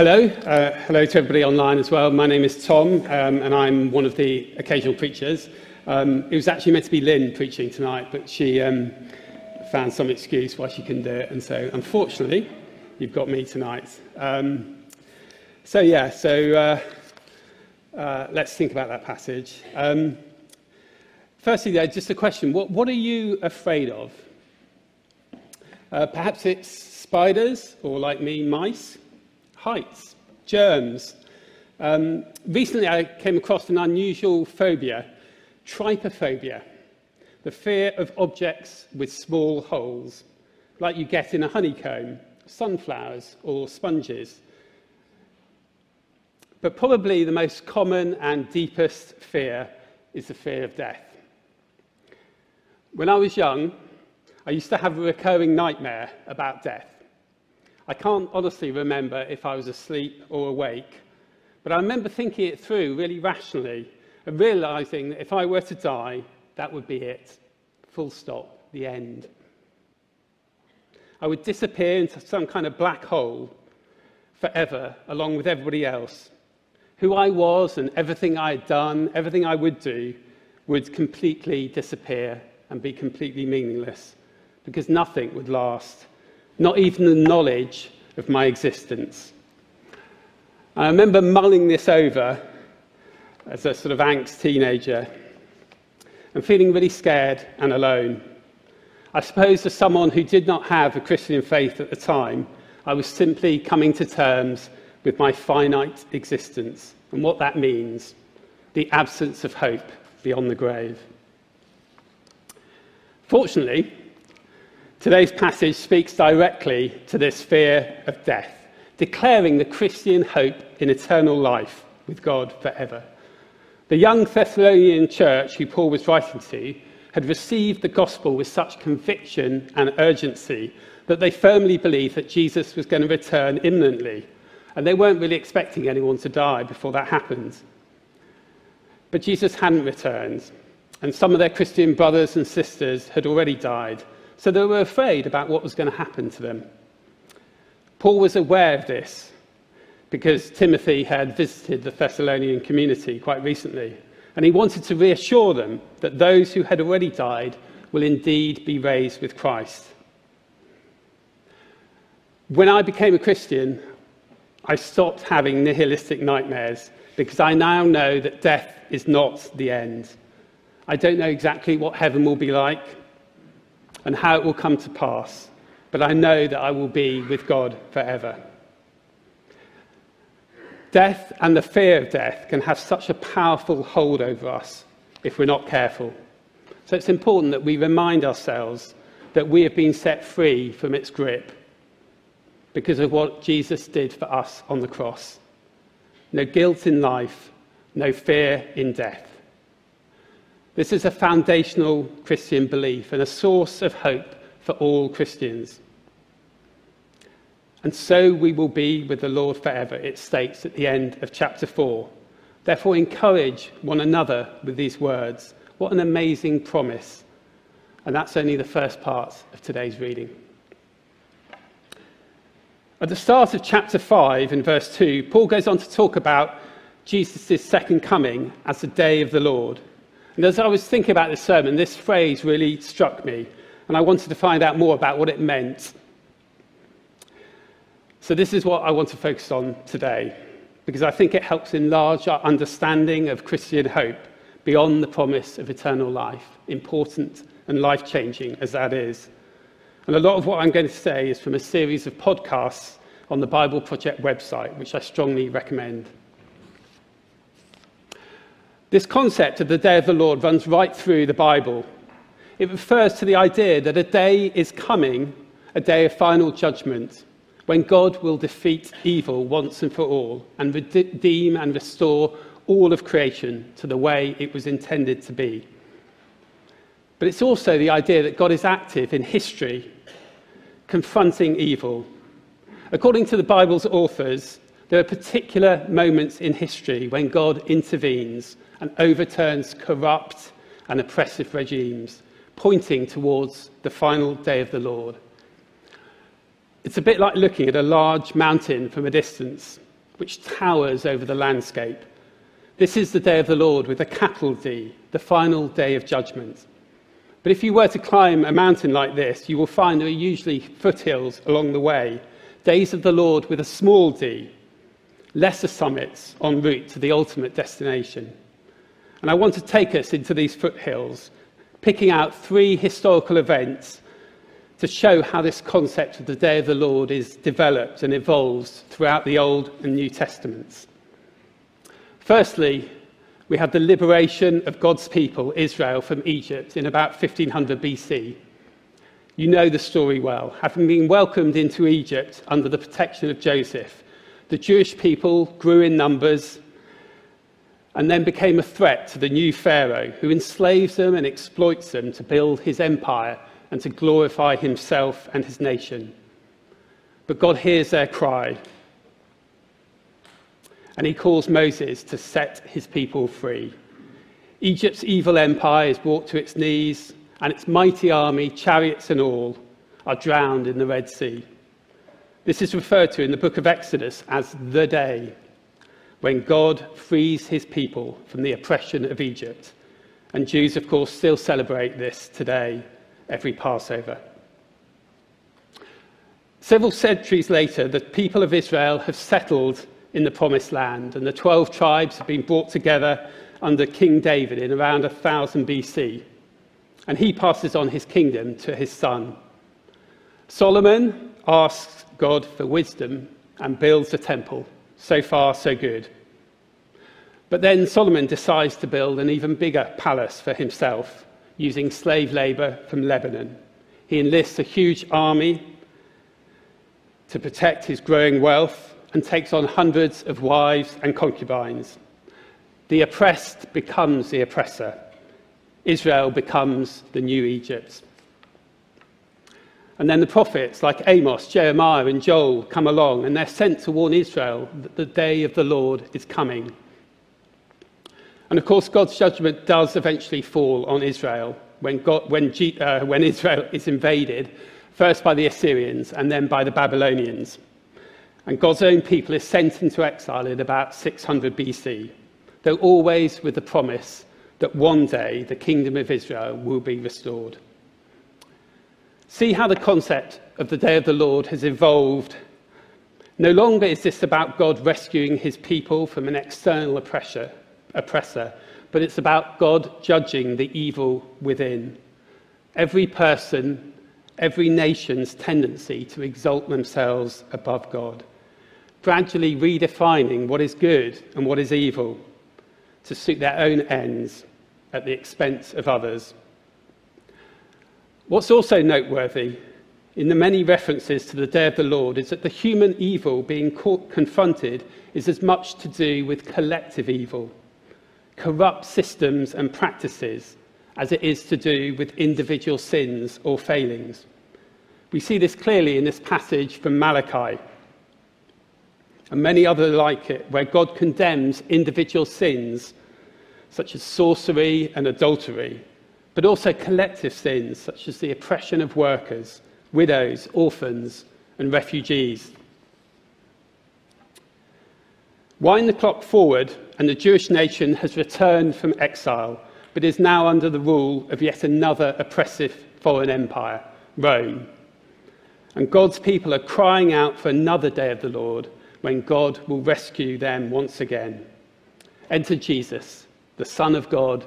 Hello, uh, hello to everybody online as well. My name is Tom, um, and I'm one of the occasional preachers. Um, it was actually meant to be Lynn preaching tonight, but she um, found some excuse why she couldn't do it, and so unfortunately, you've got me tonight. Um, so yeah, so uh, uh, let's think about that passage. Um, firstly, though, just a question: what, what are you afraid of? Uh, perhaps it's spiders, or like me, mice heights, germs. Um, recently, I came across an unusual phobia, trypophobia, the fear of objects with small holes, like you get in a honeycomb, sunflowers, or sponges. But probably the most common and deepest fear is the fear of death. When I was young, I used to have a recurring nightmare about death. I can't honestly remember if I was asleep or awake, but I remember thinking it through really rationally and realizing that if I were to die, that would be it. Full stop, the end. I would disappear into some kind of black hole forever, along with everybody else. Who I was and everything I had done, everything I would do, would completely disappear and be completely meaningless because nothing would last not even the knowledge of my existence. I remember mulling this over as a sort of angst teenager and feeling really scared and alone. I suppose, as someone who did not have a Christian faith at the time, I was simply coming to terms with my finite existence and what that means the absence of hope beyond the grave. Fortunately, Today's passage speaks directly to this fear of death, declaring the Christian hope in eternal life with God forever. The young Thessalonian church who Paul was writing to had received the gospel with such conviction and urgency that they firmly believed that Jesus was going to return imminently, and they weren't really expecting anyone to die before that happened. But Jesus hadn't returned, and some of their Christian brothers and sisters had already died so they were afraid about what was going to happen to them. Paul was aware of this because Timothy had visited the Thessalonian community quite recently, and he wanted to reassure them that those who had already died will indeed be raised with Christ. When I became a Christian, I stopped having nihilistic nightmares because I now know that death is not the end. I don't know exactly what heaven will be like and how it will come to pass, but I know that I will be with God forever. Death and the fear of death can have such a powerful hold over us if we're not careful. So it's important that we remind ourselves that we have been set free from its grip because of what Jesus did for us on the cross. No guilt in life, no fear in death. This is a foundational Christian belief and a source of hope for all Christians. And so we will be with the Lord forever, it states at the end of chapter 4. Therefore, encourage one another with these words. What an amazing promise. And that's only the first part of today's reading. At the start of chapter 5, in verse 2, Paul goes on to talk about Jesus' second coming as the day of the Lord. And as I was thinking about this sermon, this phrase really struck me, and I wanted to find out more about what it meant. So, this is what I want to focus on today, because I think it helps enlarge our understanding of Christian hope beyond the promise of eternal life, important and life changing as that is. And a lot of what I'm going to say is from a series of podcasts on the Bible Project website, which I strongly recommend. This concept of the day of the Lord runs right through the Bible. It refers to the idea that a day is coming, a day of final judgment, when God will defeat evil once and for all and redeem and restore all of creation to the way it was intended to be. But it's also the idea that God is active in history, confronting evil. According to the Bible's authors, there are particular moments in history when God intervenes and overturns corrupt and oppressive regimes, pointing towards the final day of the Lord. It's a bit like looking at a large mountain from a distance. which towers over the landscape. This is the day of the Lord with a capital D, the final day of judgment. But if you were to climb a mountain like this, you will find there are usually foothills along the way, days of the Lord with a small d, lesser summits en route to the ultimate destination. And I want to take us into these foothills, picking out three historical events to show how this concept of the day of the Lord is developed and evolves throughout the Old and New Testaments. Firstly, we have the liberation of God's people, Israel, from Egypt in about 1500 BC. You know the story well. Having been welcomed into Egypt under the protection of Joseph, the Jewish people grew in numbers and then became a threat to the new Pharaoh, who enslaves them and exploits them to build his empire and to glorify himself and his nation. But God hears their cry and he calls Moses to set his people free. Egypt's evil empire is brought to its knees, and its mighty army, chariots and all, are drowned in the Red Sea. This is referred to in the book of Exodus as the day when God frees his people from the oppression of Egypt. And Jews, of course, still celebrate this today, every Passover. Several centuries later, the people of Israel have settled in the promised land. And the 12 tribes have been brought together under King David in around 1000 BC. And he passes on his kingdom to his son. Solomon asks God for wisdom and builds a temple. So far, so good. But then Solomon decides to build an even bigger palace for himself using slave labor from Lebanon. He enlists a huge army to protect his growing wealth and takes on hundreds of wives and concubines. The oppressed becomes the oppressor. Israel becomes the new Egypt. And then the prophets like Amos, Jeremiah, and Joel come along, and they're sent to warn Israel that the day of the Lord is coming. And of course, God's judgment does eventually fall on Israel when, God, when, G, uh, when Israel is invaded, first by the Assyrians and then by the Babylonians. And God's own people is sent into exile in about 600 BC, though always with the promise that one day the kingdom of Israel will be restored. See how the concept of the day of the Lord has evolved. No longer is this about God rescuing his people from an external oppressor, oppressor, but it's about God judging the evil within. Every person, every nation's tendency to exalt themselves above God gradually redefining what is good and what is evil to suit their own ends at the expense of others. What's also noteworthy in the many references to the day of the Lord is that the human evil being confronted is as much to do with collective evil, corrupt systems and practices, as it is to do with individual sins or failings. We see this clearly in this passage from Malachi, and many others like it, where God condemns individual sins such as sorcery and adultery, but also collective sins such as the oppression of workers, widows, orphans, and refugees. Wind the clock forward, and the Jewish nation has returned from exile, but is now under the rule of yet another oppressive foreign empire, Rome. And God's people are crying out for another day of the Lord when God will rescue them once again. Enter Jesus, the Son of God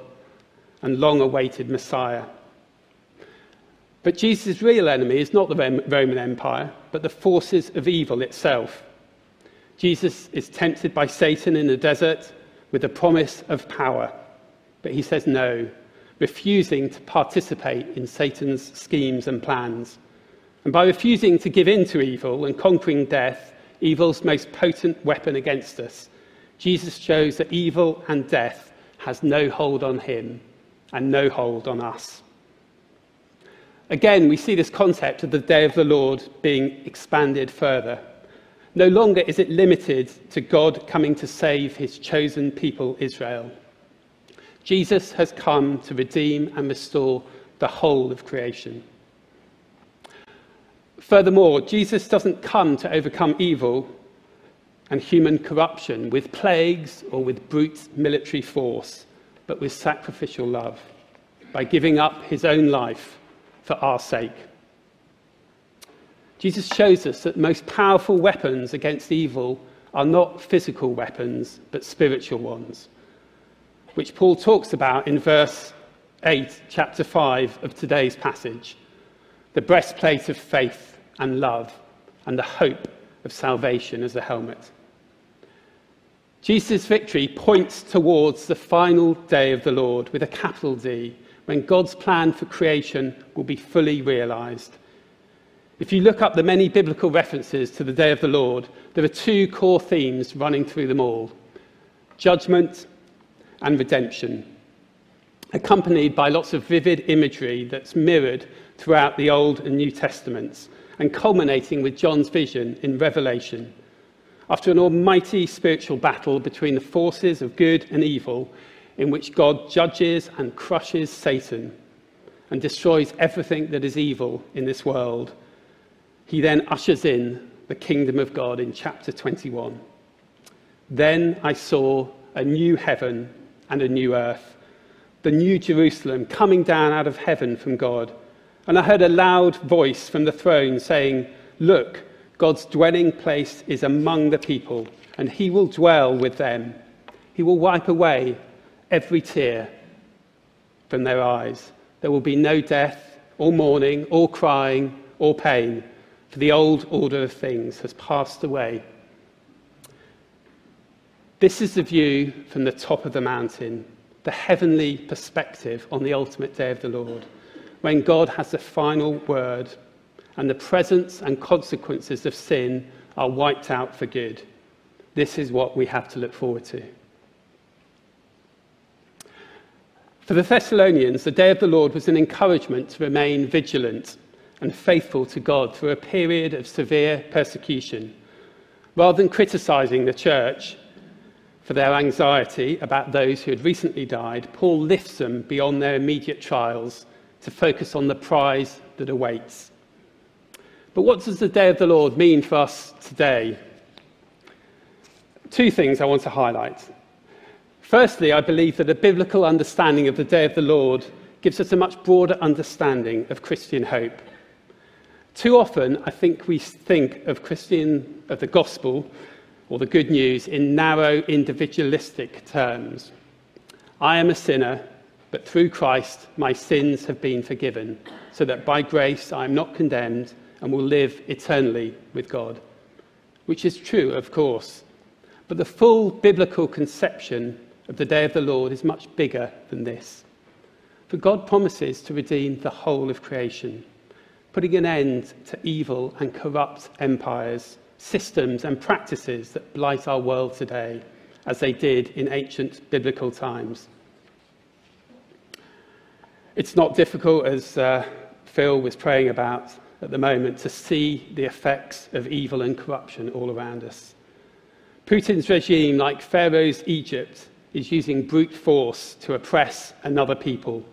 and long awaited Messiah. But Jesus' real enemy is not the Roman Empire, but the forces of evil itself. Jesus is tempted by Satan in the desert with the promise of power, but he says no, refusing to participate in Satan's schemes and plans. And by refusing to give in to evil and conquering death, evil's most potent weapon against us. Jesus shows that evil and death has no hold on him and no hold on us. Again, we see this concept of the day of the Lord being expanded further. No longer is it limited to God coming to save his chosen people, Israel. Jesus has come to redeem and restore the whole of creation. Furthermore, Jesus doesn't come to overcome evil and human corruption with plagues or with brute military force, but with sacrificial love, by giving up his own life for our sake. Jesus shows us that the most powerful weapons against evil are not physical weapons, but spiritual ones, which Paul talks about in verse 8, chapter 5 of today's passage the breastplate of faith and love, and the hope of salvation as a helmet. Jesus' victory points towards the final day of the Lord with a capital D, when God's plan for creation will be fully realized. If you look up the many biblical references to the day of the Lord, there are two core themes running through them all judgment and redemption, accompanied by lots of vivid imagery that's mirrored throughout the Old and New Testaments, and culminating with John's vision in Revelation. After an almighty spiritual battle between the forces of good and evil, in which God judges and crushes Satan and destroys everything that is evil in this world, he then ushers in the kingdom of God in chapter 21. Then I saw a new heaven and a new earth, the new Jerusalem coming down out of heaven from God and I heard a loud voice from the throne saying, Look, God's dwelling place is among the people, and he will dwell with them. He will wipe away every tear from their eyes. There will be no death, or mourning, or crying, or pain, for the old order of things has passed away. This is the view from the top of the mountain, the heavenly perspective on the ultimate day of the Lord when God has the final word and the presence and consequences of sin are wiped out for good. This is what we have to look forward to. For the Thessalonians, the day of the Lord was an encouragement to remain vigilant and faithful to God through a period of severe persecution. Rather than criticizing the church for their anxiety about those who had recently died, Paul lifts them beyond their immediate trials to focus on the prize that awaits. But what does the day of the Lord mean for us today? Two things I want to highlight. Firstly, I believe that a biblical understanding of the day of the Lord gives us a much broader understanding of Christian hope. Too often, I think we think of Christian, of the gospel, or the good news, in narrow, individualistic terms. I am a sinner, but through Christ, my sins have been forgiven, so that by grace I am not condemned and will live eternally with God. Which is true, of course. But the full biblical conception of the day of the Lord is much bigger than this. For God promises to redeem the whole of creation, putting an end to evil and corrupt empires, systems, and practices that blight our world today, as they did in ancient biblical times. It's not difficult, as uh, Phil was praying about at the moment, to see the effects of evil and corruption all around us. Putin's regime, like Pharaoh's Egypt, is using brute force to oppress another people,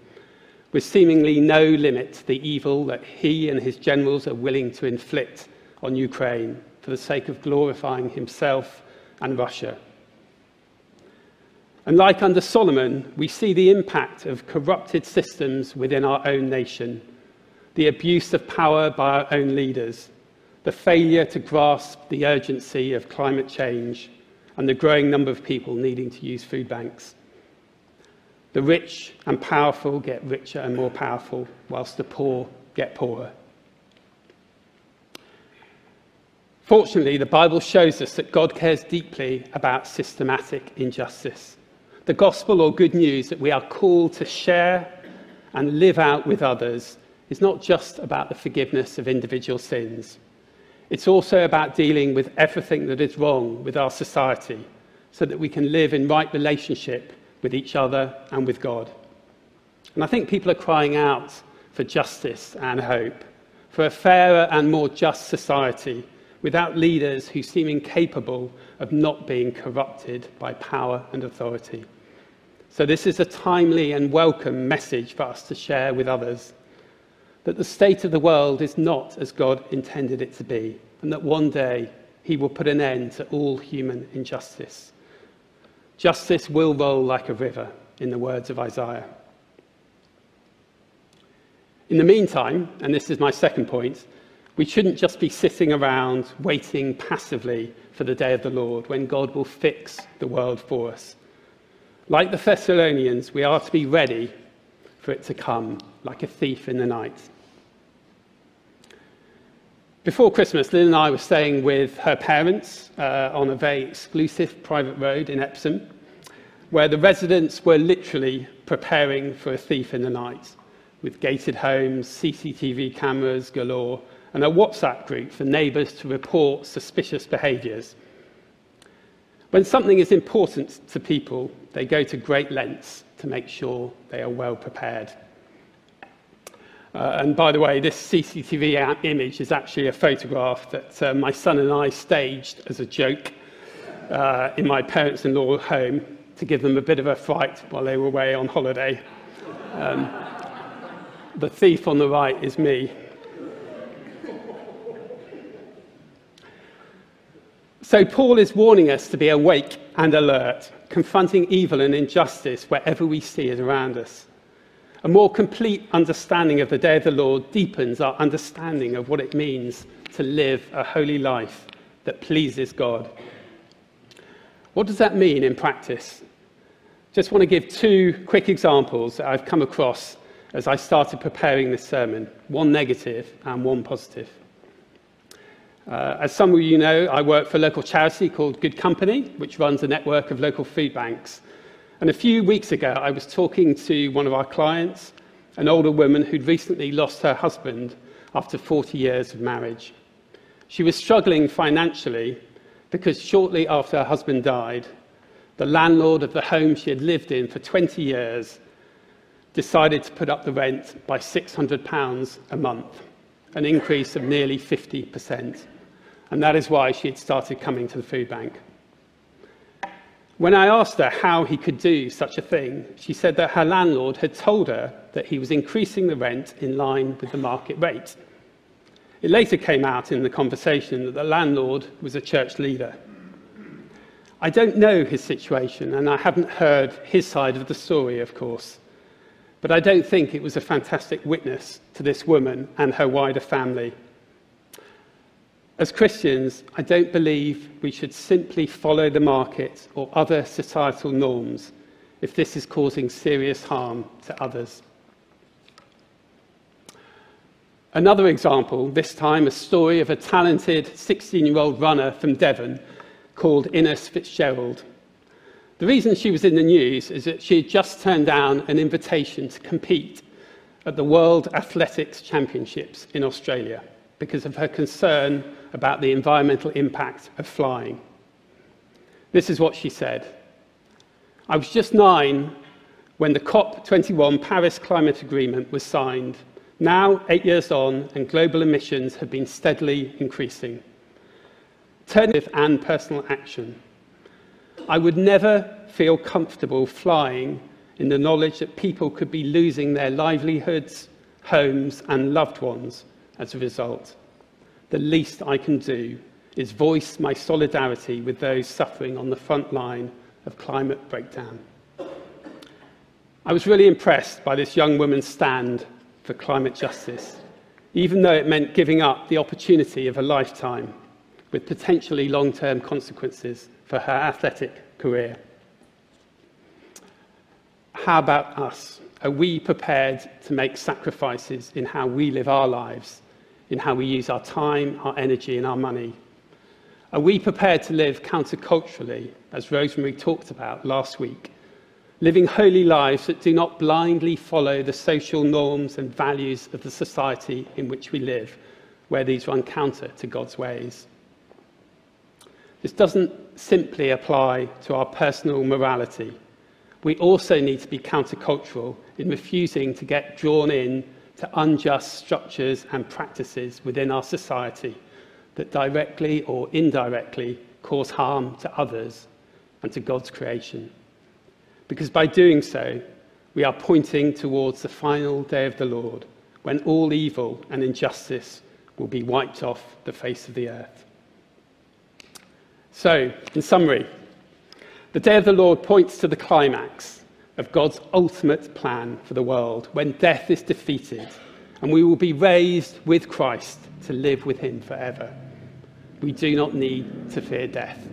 with seemingly no limit to the evil that he and his generals are willing to inflict on Ukraine for the sake of glorifying himself and Russia. And like under Solomon, we see the impact of corrupted systems within our own nation, the abuse of power by our own leaders, the failure to grasp the urgency of climate change, and the growing number of people needing to use food banks. The rich and powerful get richer and more powerful, whilst the poor get poorer. Fortunately, the Bible shows us that God cares deeply about systematic injustice the gospel or good news that we are called to share and live out with others is not just about the forgiveness of individual sins. It's also about dealing with everything that is wrong with our society so that we can live in right relationship with each other and with God. And I think people are crying out for justice and hope, for a fairer and more just society without leaders who seem incapable of not being corrupted by power and authority. So, this is a timely and welcome message for us to share with others that the state of the world is not as God intended it to be, and that one day he will put an end to all human injustice. Justice will roll like a river, in the words of Isaiah. In the meantime, and this is my second point, we shouldn't just be sitting around waiting passively for the day of the Lord when God will fix the world for us. Like the Thessalonians, we are to be ready for it to come like a thief in the night. Before Christmas, Lynn and I were staying with her parents uh, on a very exclusive private road in Epsom, where the residents were literally preparing for a thief in the night, with gated homes, CCTV cameras galore, and a WhatsApp group for neighbours to report suspicious behaviours. When something is important to people, they go to great lengths to make sure they are well prepared. Uh, and by the way, this CCTV image is actually a photograph that uh, my son and I staged as a joke uh, in my parents in law home to give them a bit of a fright while they were away on holiday. Um, the thief on the right is me. So, Paul is warning us to be awake and alert, confronting evil and injustice wherever we see it around us. A more complete understanding of the day of the Lord deepens our understanding of what it means to live a holy life that pleases God. What does that mean in practice? Just want to give two quick examples that I've come across as I started preparing this sermon one negative and one positive. Uh, as some of you know, I work for a local charity called Good Company, which runs a network of local food banks. And a few weeks ago, I was talking to one of our clients, an older woman who'd recently lost her husband after 40 years of marriage. She was struggling financially because shortly after her husband died, the landlord of the home she had lived in for 20 years decided to put up the rent by £600 a month, an increase of nearly 50%. And that is why she had started coming to the food bank. When I asked her how he could do such a thing, she said that her landlord had told her that he was increasing the rent in line with the market rate. It later came out in the conversation that the landlord was a church leader. I don't know his situation, and I haven't heard his side of the story, of course. But I don't think it was a fantastic witness to this woman and her wider family as Christians, I don't believe we should simply follow the market or other societal norms if this is causing serious harm to others. Another example, this time a story of a talented 16 year old runner from Devon called Innes Fitzgerald. The reason she was in the news is that she had just turned down an invitation to compete at the World Athletics Championships in Australia because of her concern about the environmental impact of flying. This is what she said I was just nine when the COP21 Paris Climate Agreement was signed. Now, eight years on, and global emissions have been steadily increasing. Alternative and personal action. I would never feel comfortable flying in the knowledge that people could be losing their livelihoods, homes, and loved ones as a result. The least I can do is voice my solidarity with those suffering on the front line of climate breakdown. I was really impressed by this young woman's stand for climate justice, even though it meant giving up the opportunity of a lifetime with potentially long term consequences for her athletic career. How about us? Are we prepared to make sacrifices in how we live our lives in how we use our time, our energy, and our money? Are we prepared to live counterculturally, as Rosemary talked about last week, living holy lives that do not blindly follow the social norms and values of the society in which we live, where these run counter to God's ways? This doesn't simply apply to our personal morality. We also need to be countercultural in refusing to get drawn in to unjust structures and practices within our society that directly or indirectly cause harm to others and to God's creation. Because by doing so, we are pointing towards the final day of the Lord when all evil and injustice will be wiped off the face of the earth. So, in summary, the day of the Lord points to the climax of God's ultimate plan for the world when death is defeated and we will be raised with Christ to live with him forever. We do not need to fear death.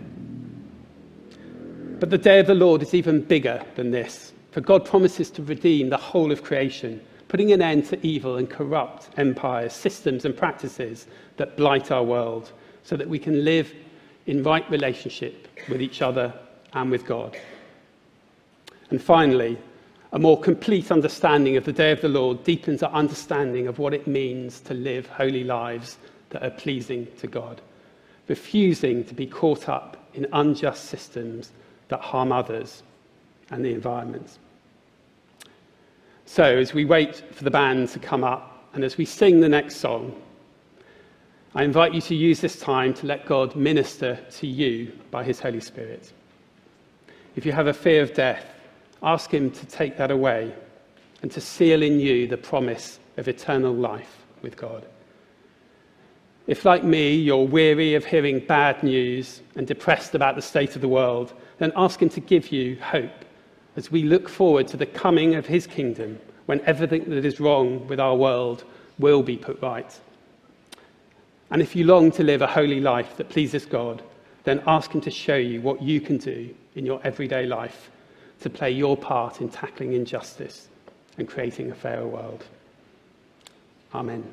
But the day of the Lord is even bigger than this, for God promises to redeem the whole of creation, putting an end to evil and corrupt empires, systems, and practices that blight our world, so that we can live in right relationship with each other and with God. And finally, a more complete understanding of the day of the Lord deepens our understanding of what it means to live holy lives that are pleasing to God, refusing to be caught up in unjust systems that harm others and the environment. So, as we wait for the band to come up and as we sing the next song, I invite you to use this time to let God minister to you by his Holy Spirit. If you have a fear of death, ask him to take that away and to seal in you the promise of eternal life with God. If, like me, you're weary of hearing bad news and depressed about the state of the world, then ask Him to give you hope as we look forward to the coming of His kingdom when everything that is wrong with our world will be put right. And if you long to live a holy life that pleases God, then ask Him to show you what you can do in your everyday life to play your part in tackling injustice and creating a fairer world. Amen.